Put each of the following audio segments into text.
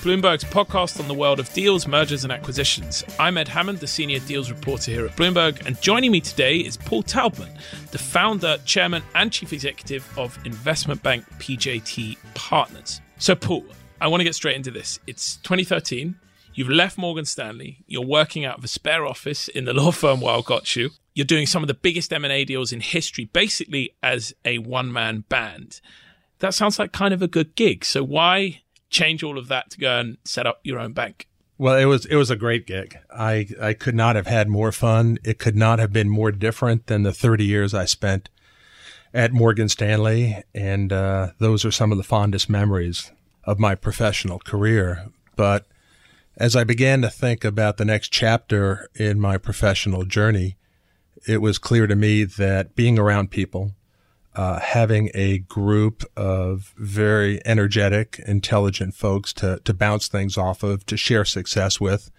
Bloomberg's podcast on the world of deals, mergers, and acquisitions. I'm Ed Hammond, the senior deals reporter here at Bloomberg, and joining me today is Paul Taubman, the founder, chairman, and chief executive of investment bank PJT Partners. So, Paul, I want to get straight into this. It's 2013. You've left Morgan Stanley. You're working out of a spare office in the law firm Weil Gotshal. You're doing some of the biggest M&A deals in history, basically as a one-man band. That sounds like kind of a good gig. So why change all of that to go and set up your own bank? Well, it was it was a great gig. I I could not have had more fun. It could not have been more different than the 30 years I spent at Morgan Stanley, and uh, those are some of the fondest memories of my professional career. But as I began to think about the next chapter in my professional journey, it was clear to me that being around people, uh, having a group of very energetic, intelligent folks to, to bounce things off of, to share success with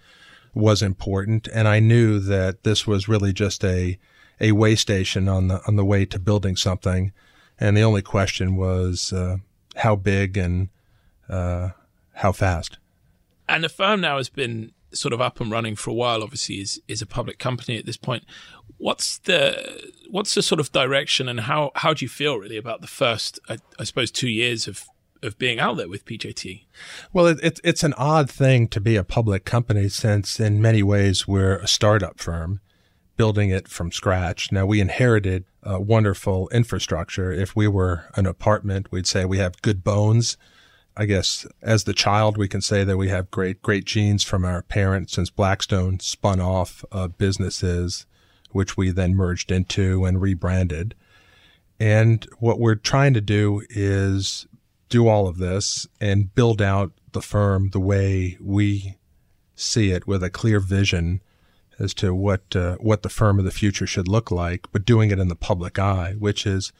was important. And I knew that this was really just a, a way station on the, on the way to building something. And the only question was, uh, how big and, uh, how fast. And the firm now has been sort of up and running for a while, obviously is is a public company at this point. What's the what's the sort of direction and how how do you feel really about the first I, I suppose two years of of being out there with PJT? Well, it, it, it's an odd thing to be a public company since in many ways we're a startup firm building it from scratch. Now we inherited a wonderful infrastructure. If we were an apartment, we'd say we have good bones I guess as the child, we can say that we have great, great genes from our parents since Blackstone spun off uh, businesses, which we then merged into and rebranded. And what we're trying to do is do all of this and build out the firm the way we see it with a clear vision as to what uh, what the firm of the future should look like, but doing it in the public eye, which is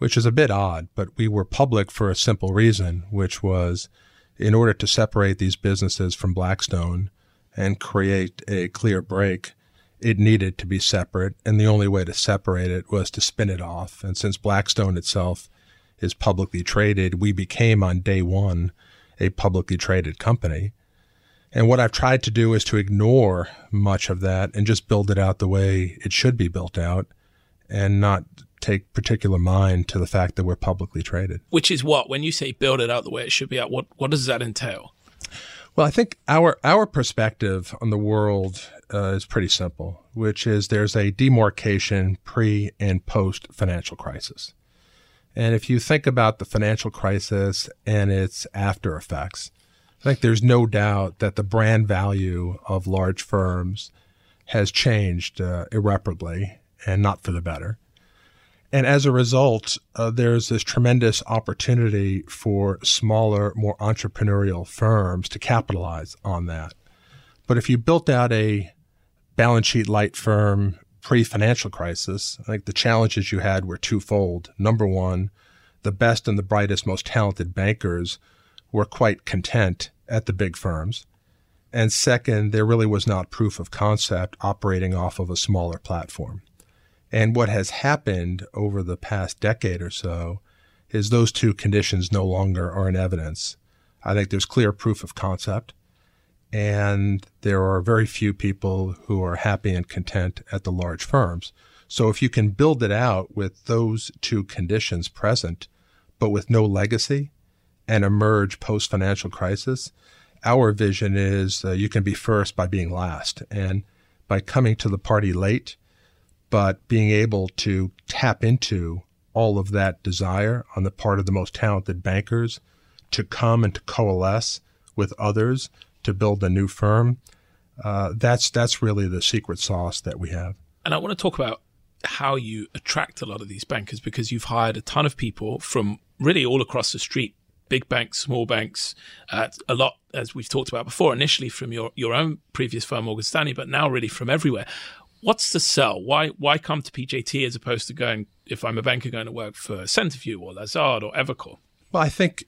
which is a bit odd, but we were public for a simple reason, which was in order to separate these businesses from Blackstone and create a clear break, it needed to be separate. And the only way to separate it was to spin it off. And since Blackstone itself is publicly traded, we became on day one a publicly traded company. And what I've tried to do is to ignore much of that and just build it out the way it should be built out and not take particular mind to the fact that we're publicly traded. Which is what, when you say build it out the way it should be out, what, what does that entail? Well, I think our our perspective on the world uh, is pretty simple, which is there's a demarcation pre and post financial crisis. And if you think about the financial crisis and its after effects, I think there's no doubt that the brand value of large firms has changed uh, irreparably and not for the better. And as a result, uh, there's this tremendous opportunity for smaller, more entrepreneurial firms to capitalize on that. But if you built out a balance sheet light firm pre financial crisis, I think the challenges you had were twofold. Number one, the best and the brightest, most talented bankers were quite content at the big firms. And second, there really was not proof of concept operating off of a smaller platform. And what has happened over the past decade or so is those two conditions no longer are in evidence. I think there's clear proof of concept, and there are very few people who are happy and content at the large firms. So if you can build it out with those two conditions present, but with no legacy and emerge post financial crisis, our vision is uh, you can be first by being last. And by coming to the party late, but being able to tap into all of that desire on the part of the most talented bankers to come and to coalesce with others to build a new firm. Uh, that's that's really the secret sauce that we have. And I want to talk about how you attract a lot of these bankers because you've hired a ton of people from really all across the street big banks, small banks, uh, a lot, as we've talked about before, initially from your, your own previous firm, Morgan Stanley, but now really from everywhere. What's the sell? Why why come to PJT as opposed to going, if I'm a banker, going to work for Centerview or Lazard or Evercore? Well, I think,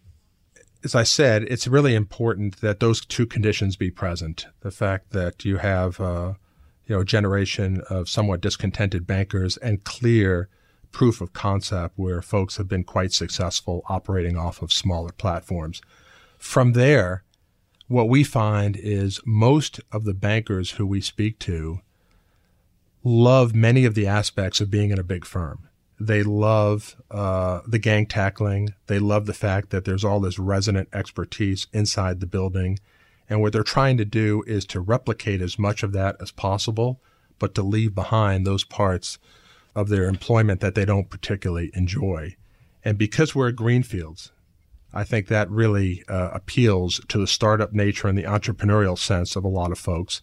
as I said, it's really important that those two conditions be present. The fact that you have, uh, you know, a generation of somewhat discontented bankers and clear – proof of concept where folks have been quite successful operating off of smaller platforms. From there, what we find is most of the bankers who we speak to love many of the aspects of being in a big firm. They love uh, the gang tackling. They love the fact that there's all this resonant expertise inside the building. And what they're trying to do is to replicate as much of that as possible, but to leave behind those parts of their employment that they don't particularly enjoy. And because we're at Greenfields, I think that really uh, appeals to the startup nature and the entrepreneurial sense of a lot of folks.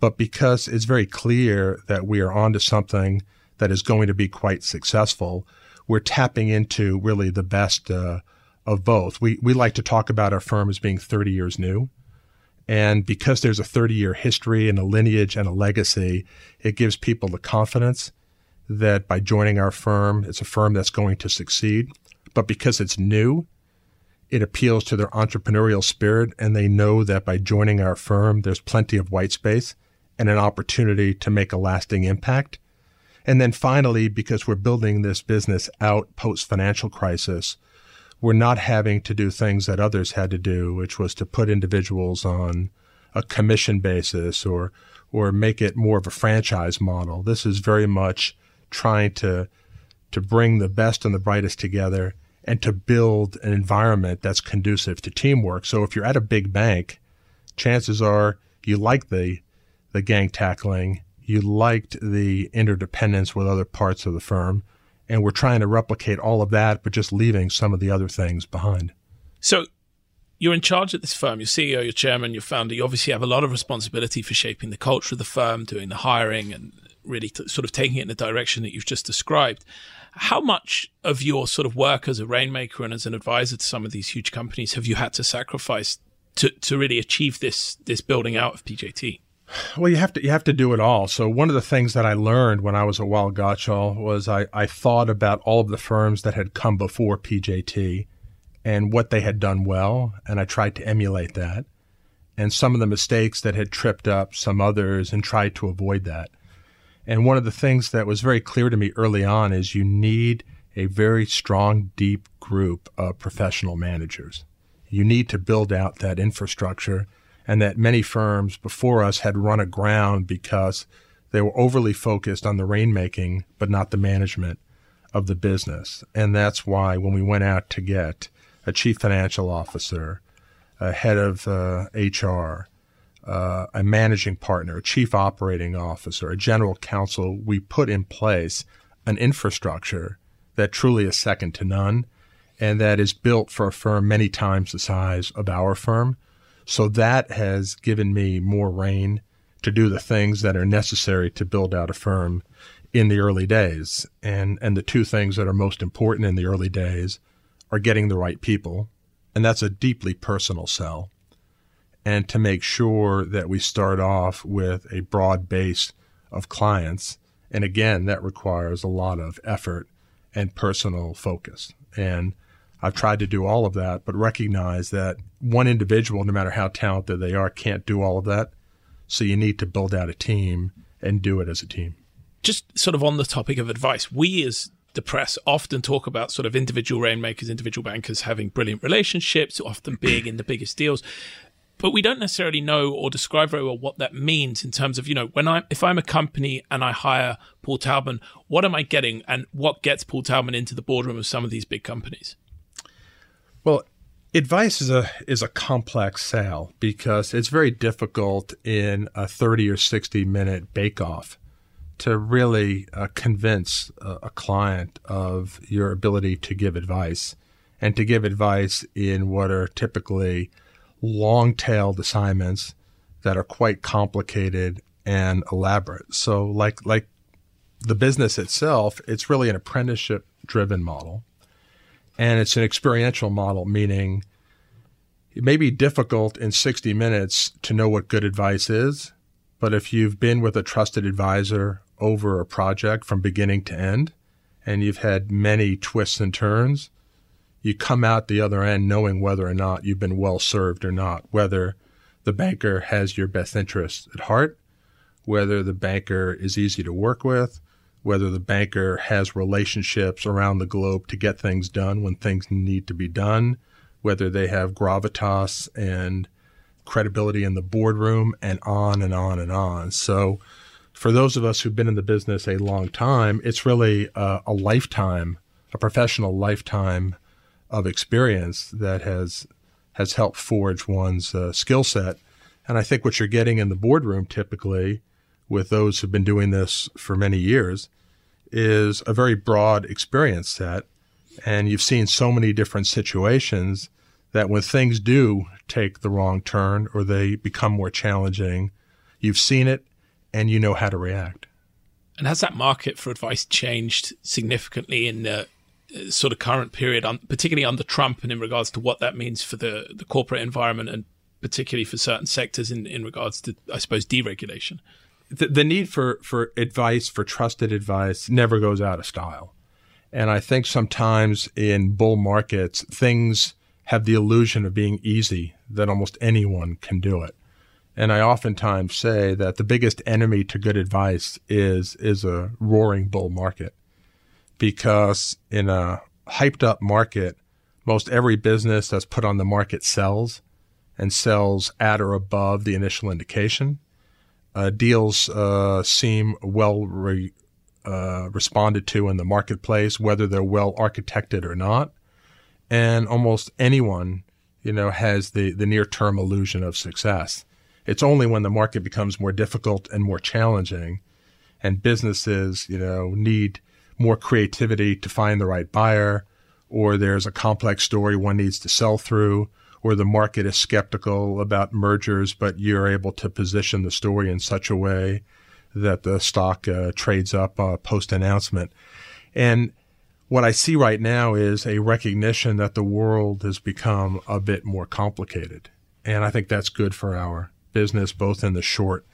But because it's very clear that we are onto something that is going to be quite successful, we're tapping into really the best uh, of both. We, we like to talk about our firm as being 30 years new. And because there's a 30 year history and a lineage and a legacy, it gives people the confidence that by joining our firm, it's a firm that's going to succeed. But because it's new, it appeals to their entrepreneurial spirit, and they know that by joining our firm, there's plenty of white space and an opportunity to make a lasting impact. And then finally, because we're building this business out post financial crisis, we're not having to do things that others had to do, which was to put individuals on a commission basis or or make it more of a franchise model. This is very much trying to to bring the best and the brightest together and to build an environment that's conducive to teamwork. So if you're at a big bank, chances are you like the the gang tackling, you liked the interdependence with other parts of the firm, and we're trying to replicate all of that, but just leaving some of the other things behind. So you're in charge at this firm. You're CEO, you're chairman, you're founder. You obviously have a lot of responsibility for shaping the culture of the firm, doing the hiring and really t- sort of taking it in the direction that you've just described. How much of your sort of work as a rainmaker and as an advisor to some of these huge companies have you had to sacrifice to, to really achieve this this building out of PJT? Well, you have to you have to do it all. So one of the things that I learned when I was at Weil Gotshal was I, I thought about all of the firms that had come before PJT and what they had done well, and I tried to emulate that. And some of the mistakes that had tripped up some others and tried to avoid that. And one of the things that was very clear to me early on is you need a very strong, deep group of professional managers. You need to build out that infrastructure, and that many firms before us had run aground because they were overly focused on the rainmaking, but not the management of the business. And that's why when we went out to get a chief financial officer, a head of uh, HR, uh, a managing partner, a chief operating officer, a general counsel, we put in place an infrastructure that truly is second to none and that is built for a firm many times the size of our firm. So that has given me more reign to do the things that are necessary to build out a firm in the early days. And, and the two things that are most important in the early days are getting the right people. And that's a deeply personal sell and to make sure that we start off with a broad base of clients. And again, that requires a lot of effort and personal focus. And I've tried to do all of that, but recognize that one individual, no matter how talented they are, can't do all of that. So you need to build out a team and do it as a team. Just sort of on the topic of advice, we as the press often talk about sort of individual rainmakers, individual bankers having brilliant relationships, often big in the biggest deals but we don't necessarily know or describe very well what that means in terms of you know when I if I'm a company and I hire Paul Taubman, what am I getting and what gets Paul Taubman into the boardroom of some of these big companies? Well, Advice is a is a complex sale because it's very difficult in a 30 or 60 minute bake off to really uh, convince a, a client of your ability to give advice and to give advice in what are typically long tailed assignments that are quite complicated and elaborate. So like like the business itself, it's really an apprenticeship driven model. And it's an experiential model, meaning it may be difficult in 60 minutes to know what good advice is, but if you've been with a trusted advisor over a project from beginning to end and you've had many twists and turns, you come out the other end knowing whether or not you've been well served or not, whether the banker has your best interests at heart, whether the banker is easy to work with, whether the banker has relationships around the globe to get things done when things need to be done, whether they have gravitas and credibility in the boardroom, and on and on and on. So, for those of us who've been in the business a long time, it's really a, a lifetime, a professional lifetime of experience that has has helped forge one's uh, skill set. And I think what you're getting in the boardroom typically with those who've been doing this for many years is a very broad experience set. And you've seen so many different situations that when things do take the wrong turn or they become more challenging, you've seen it and you know how to react. And has that market for advice changed significantly in the uh, sort of current period, on, particularly under Trump, and in regards to what that means for the, the corporate environment and particularly for certain sectors in, in regards to, I suppose, deregulation? The, the need for, for advice, for trusted advice, never goes out of style. And I think sometimes in bull markets, things have the illusion of being easy, that almost anyone can do it. And I oftentimes say that the biggest enemy to good advice is is a roaring bull market because in a hyped up market, most every business that's put on the market sells and sells at or above the initial indication. Uh, deals uh, seem well re, uh, responded to in the marketplace, whether they're well architected or not. And almost anyone, you know, has the, the near term illusion of success. It's only when the market becomes more difficult and more challenging and businesses, you know, need more creativity to find the right buyer, or there's a complex story one needs to sell through, or the market is skeptical about mergers, but you're able to position the story in such a way that the stock uh, trades up uh, post announcement. And what I see right now is a recognition that the world has become a bit more complicated. And I think that's good for our business, both in the short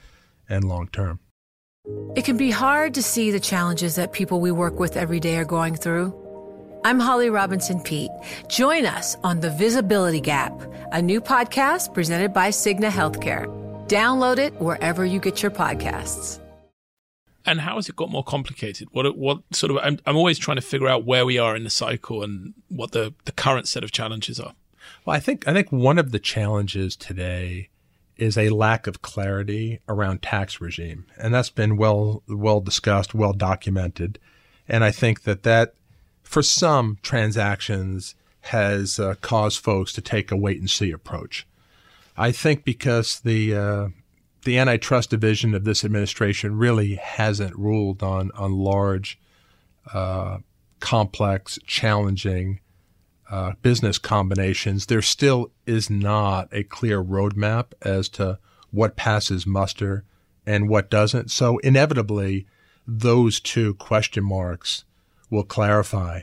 and long term. It can be hard to see the challenges that people we work with every day are going through. I'm Holly Robinson Peete. Join us on The Visibility Gap, a new podcast presented by Cigna Healthcare. Download it wherever you get your podcasts. And how has it got more complicated? What what sort of I'm, I'm always trying to figure out where we are in the cycle and what the, the current set of challenges are. Well, I think I think one of the challenges today is a lack of clarity around tax regime, and that's been well well discussed, well documented, and I think that that for some transactions has uh, caused folks to take a wait and see approach. I think because the uh, the antitrust division of this administration really hasn't ruled on on large, uh, complex, challenging uh, business combinations, there still is not a clear roadmap as to what passes muster and what doesn't. So inevitably, those two question marks will clarify.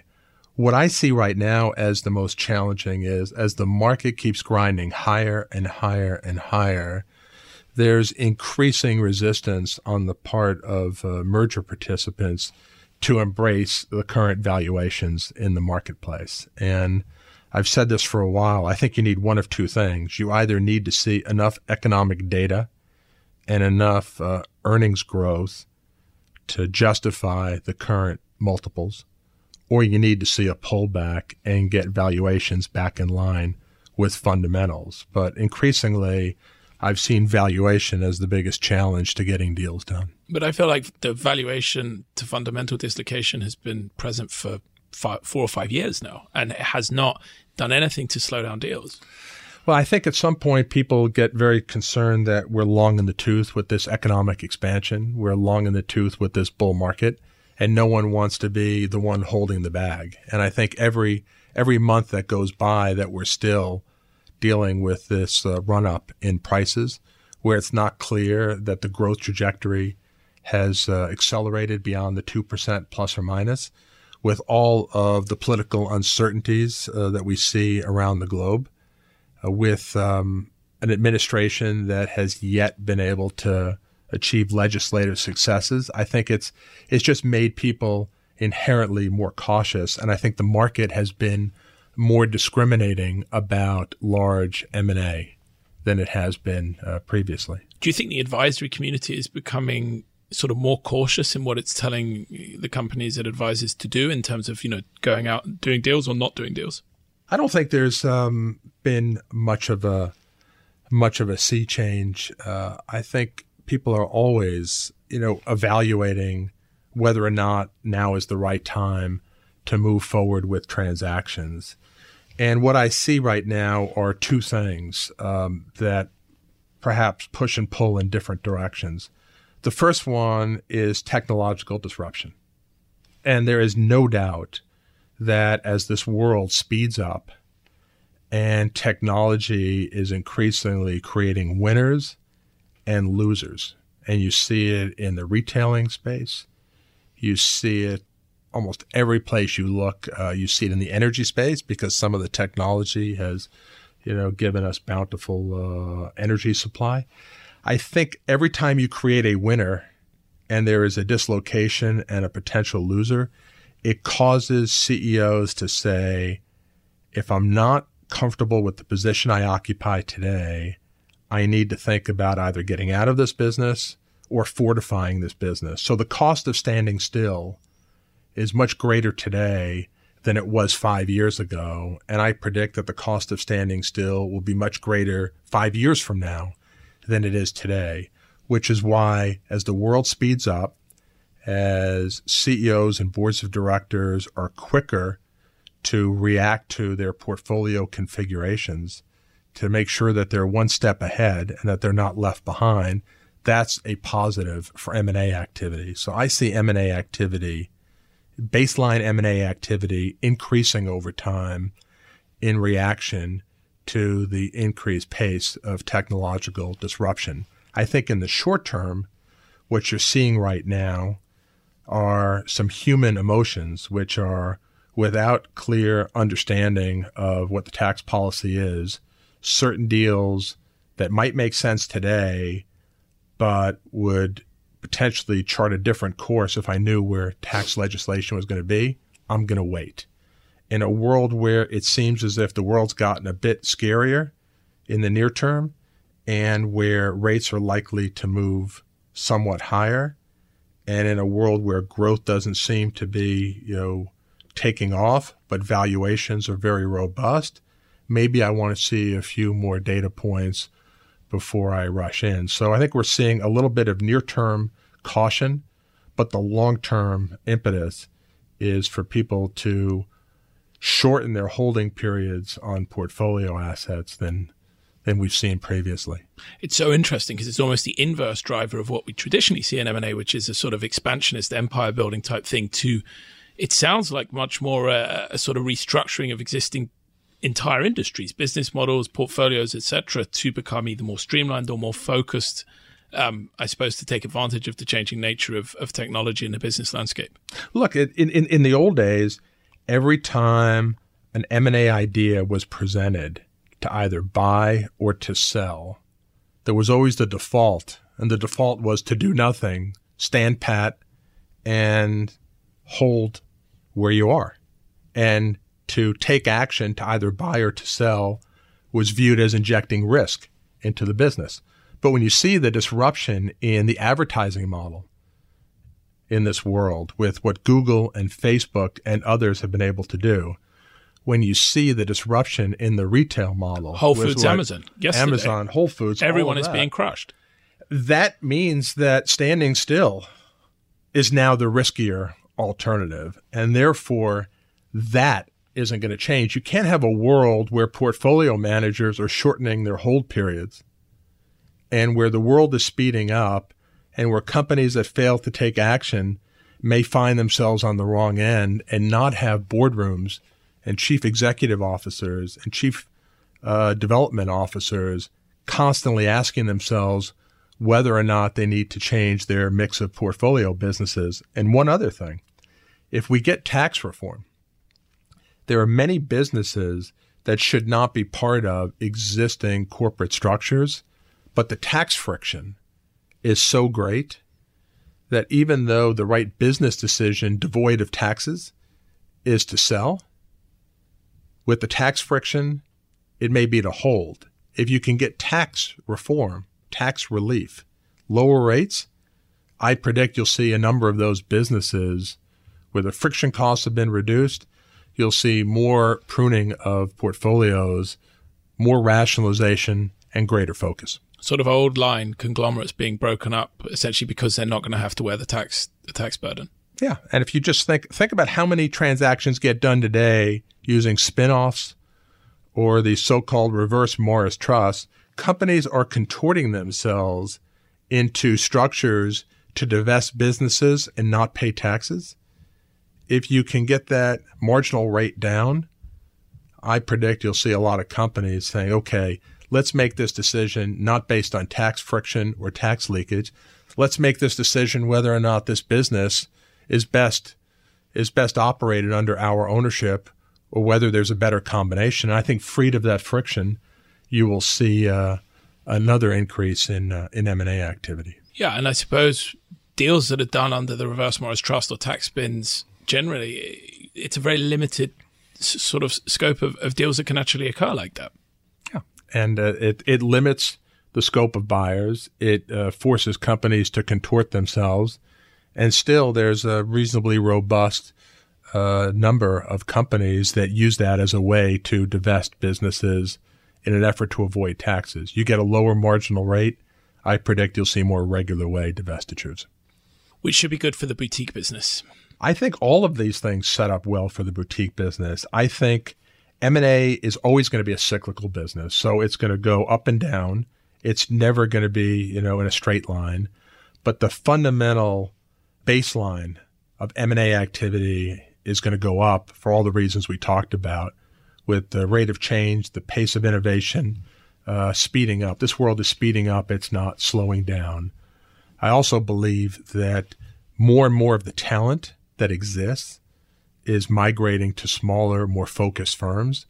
What I see right now as the most challenging is as the market keeps grinding higher and higher and higher, there's increasing resistance on the part of uh, merger participants to embrace the current valuations in the marketplace. And I've said this for a while. I think you need one of two things. You either need to see enough economic data and enough uh, earnings growth to justify the current multiples, or you need to see a pullback and get valuations back in line with fundamentals. But increasingly, I've seen valuation as the biggest challenge to getting deals done. But I feel like the valuation to fundamental dislocation has been present for five, four or five years now, and it has not done anything to slow down deals. Well, I think at some point people get very concerned that we're long in the tooth with this economic expansion. We're long in the tooth with this bull market, and no one wants to be the one holding the bag. And I think every every month that goes by that we're still dealing with this uh, run up in prices, where it's not clear that the growth trajectory has uh, accelerated beyond the two percent plus or minus, with all of the political uncertainties uh, that we see around the globe uh, with um, an administration that has yet been able to achieve legislative successes. I think it's it's just made people inherently more cautious, and I think the market has been more discriminating about large M and A than it has been uh, previously. Do you think the advisory community is becoming sort of more cautious in what it's telling the companies it advises to do in terms of you know going out and doing deals or not doing deals? I don't think there's um, been much of a much of a sea change. Uh, I think people are always, you know, evaluating whether or not now is the right time to move forward with transactions. And what I see right now are two things um, that perhaps push and pull in different directions. The first one is technological disruption. And there is no doubt that as this world speeds up and technology is increasingly creating winners and losers, and you see it in the retailing space, you see it almost every place you look. Uh, you see it in the energy space because some of the technology has, you know, given us bountiful uh, energy supply. I think every time you create a winner and there is a dislocation and a potential loser, it causes CEOs to say, if I'm not comfortable with the position I occupy today, I need to think about either getting out of this business or fortifying this business. So the cost of standing still is much greater today than it was five years ago. And I predict that the cost of standing still will be much greater five years from now than it is today, which is why as the world speeds up, as CEOs and boards of directors are quicker to react to their portfolio configurations to make sure that they're one step ahead and that they're not left behind that's a positive for M&A activity. So i see M&A activity baseline M&A activity increasing over time in reaction to the increased pace of technological disruption. I think in the short term what you're seeing right now are some human emotions, which are without clear understanding of what the tax policy is, certain deals that might make sense today, but would potentially chart a different course if I knew where tax legislation was going to be. I'm going to wait. In a world where it seems as if the world's gotten a bit scarier in the near term and where rates are likely to move somewhat higher, and in a world where growth doesn't seem to be, you know, taking off, but valuations are very robust, maybe I want to see a few more data points before I rush in. So I think we're seeing a little bit of near term caution, but the long term impetus is for people to shorten their holding periods on portfolio assets than than we've seen previously. It's so interesting because it's almost the inverse driver of what we traditionally see in M&A, which is a sort of expansionist empire building type thing to it sounds like much more a, a sort of restructuring of existing entire industries, business models, portfolios, etc., to become either more streamlined or more focused. Um, I suppose to take advantage of the changing nature of, of technology in the business landscape. Look, in, in, in the old days, every time an M&A idea was presented, to either buy or to sell. There was always the default, and the default was to do nothing, stand pat, and hold where you are. And to take action to either buy or to sell was viewed as injecting risk into the business. But when you see the disruption in the advertising model in this world with what Google and Facebook and others have been able to do, when you see the disruption in the retail model. Whole Foods, Amazon. Yesterday, Amazon, Whole Foods. Everyone is that. being crushed. That means that standing still is now the riskier alternative. And therefore, that isn't going to change. You can't have a world where portfolio managers are shortening their hold periods and where the world is speeding up and where companies that fail to take action may find themselves on the wrong end and not have boardrooms and chief executive officers and chief uh, development officers constantly asking themselves whether or not they need to change their mix of portfolio businesses. And one other thing, if we get tax reform, there are many businesses that should not be part of existing corporate structures, but the tax friction is so great that even though the right business decision devoid of taxes is to sell, with the tax friction, it may be to hold. If you can get tax reform, tax relief, lower rates, I predict you'll see a number of those businesses where the friction costs have been reduced. You'll see more pruning of portfolios, more rationalization, and greater focus. Sort of old line conglomerates being broken up essentially because they're not going to have to wear the tax the tax burden. Yeah, and if you just think think about how many transactions get done today using spin-offs or the so-called reverse Morris trust, companies are contorting themselves into structures to divest businesses and not pay taxes. If you can get that marginal rate down, I predict you'll see a lot of companies saying, okay, let's make this decision not based on tax friction or tax leakage. Let's make this decision whether or not this business is best is best operated under our ownership or whether there's a better combination. And I think freed of that friction, you will see uh, another increase in uh, in M and A activity. Yeah, and I suppose deals that are done under the reverse Morris trust or tax spins generally, it's a very limited sort of scope of, of deals that can actually occur like that. Yeah, and uh, it it limits the scope of buyers. It uh, forces companies to contort themselves, and still there's a reasonably robust a number of companies that use that as a way to divest businesses in an effort to avoid taxes. You get a lower marginal rate. I predict you'll see more regular way divestitures. Which should be good for the boutique business. I think all of these things set up well for the boutique business. I think M&A is always going to be a cyclical business. So it's going to go up and down. It's never going to be, you know, in a straight line. But the fundamental baseline of M&A activity is going to go up for all the reasons we talked about with the rate of change, the pace of innovation uh, speeding up. This world is speeding up, it's not slowing down. I also believe that more and more of the talent that exists is migrating to smaller, more focused firms.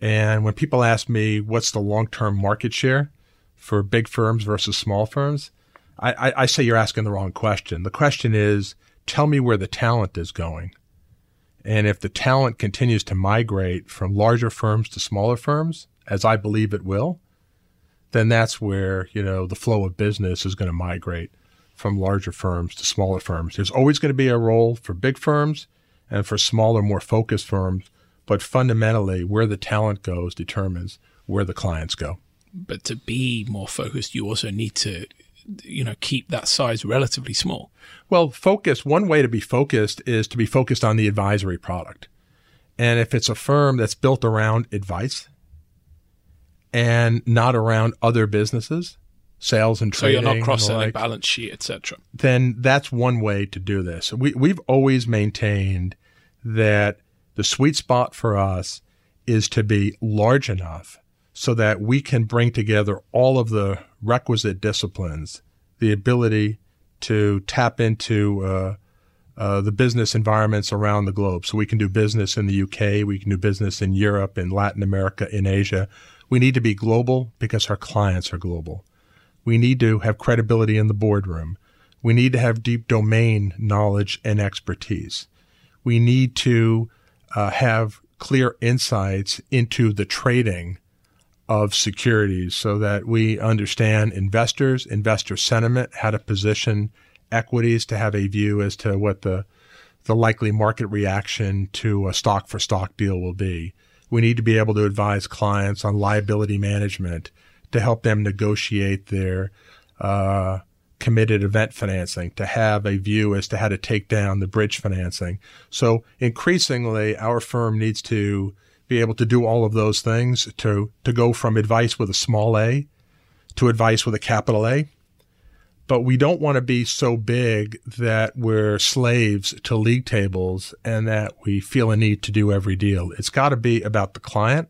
And when people ask me what's the long term market share for big firms versus small firms, I, I, I say you're asking the wrong question. The question is tell me where the talent is going and if the talent continues to migrate from larger firms to smaller firms, as I believe it will, then that's where, you know, the flow of business is going to migrate from larger firms to smaller firms. There's always going to be a role for big firms and for smaller, more focused firms, but fundamentally where the talent goes determines where the clients go. But to be more focused, you also need to you know keep that size relatively small? Well, focus. One way to be focused is to be focused on the advisory product, and if it's a firm that's built around advice and not around other businesses, sales and trading. So you're not cross-selling like, balance sheet, etc. Then that's one way to do this. We we've always maintained that the sweet spot for us is to be large enough so that we can bring together all of the requisite disciplines, the ability to tap into uh, uh, the business environments around the globe. So we can do business in the UK, we can do business in Europe, in Latin America, in Asia. We need to be global because our clients are global. We need to have credibility in the boardroom. We need to have deep domain knowledge and expertise. We need to uh, have clear insights into the trading of securities so that we understand investors, investor sentiment, how to position equities to have a view as to what the the likely market reaction to a stock for stock deal will be. We need to be able to advise clients on liability management to help them negotiate their uh, committed event financing, to have a view as to how to take down the bridge financing. So increasingly, our firm needs to be able to do all of those things to, to go from advice with a small a to advice with a capital A. But we don't want to be so big that we're slaves to league tables and that we feel a need to do every deal. It's got to be about the client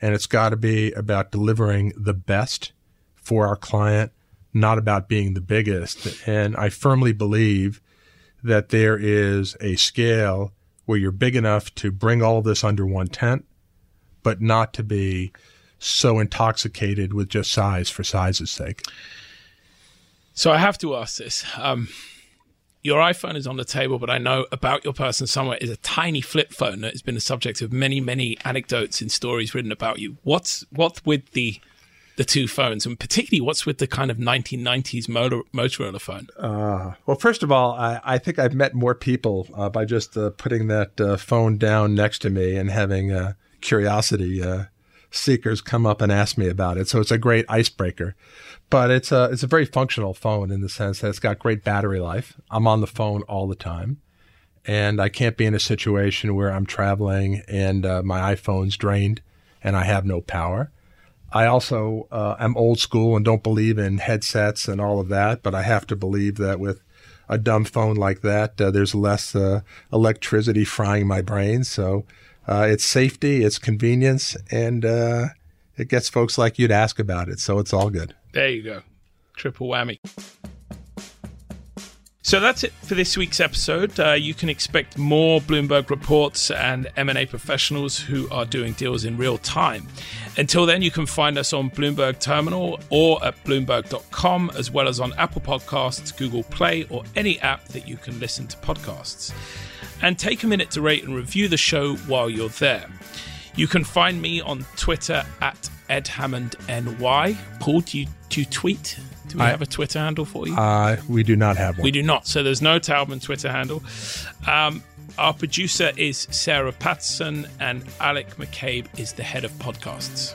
and it's got to be about delivering the best for our client, not about being the biggest. And I firmly believe that there is a scale where you're big enough to bring all this under one tent, but not to be so intoxicated with just size for size's sake. So I have to ask this. Um, your iPhone is on the table, but I know about your person somewhere is a tiny flip phone that has been the subject of many, many anecdotes and stories written about you. What's what with the the two phones, and particularly what's with the kind of 1990s motor, Motorola phone? Uh, well, first of all, I, I think I've met more people uh, by just uh, putting that uh, phone down next to me and having uh, curiosity uh, seekers come up and ask me about it. So it's a great icebreaker. But it's a it's a very functional phone in the sense that it's got great battery life. I'm on the phone all the time, and I can't be in a situation where I'm traveling and my iPhone's drained and I have no power. I also uh, am old school and don't believe in headsets and all of that, but I have to believe that with a dumb phone like that, uh, there's less uh, electricity frying my brain. So uh, it's safety, it's convenience, and uh, it gets folks like you to ask about it. So it's all good. There you go. Triple whammy. So that's it for this week's episode. Uh, you can expect more Bloomberg reports and M&A professionals who are doing deals in real time. Until then, you can find us on Bloomberg Terminal or at bloomberg.com, as well as on Apple Podcasts, Google Play, or any app that you can listen to podcasts. And take a minute to rate and review the show while you're there. You can find me on Twitter at Ed Hammond NY. Paul, do you, do you tweet? Do we I, have a Twitter handle for you? Uh, we do not have one. We do not. So there's no Taubman Twitter handle. Um, our producer is Sarah Patterson, and Alec McCabe is the head of podcasts.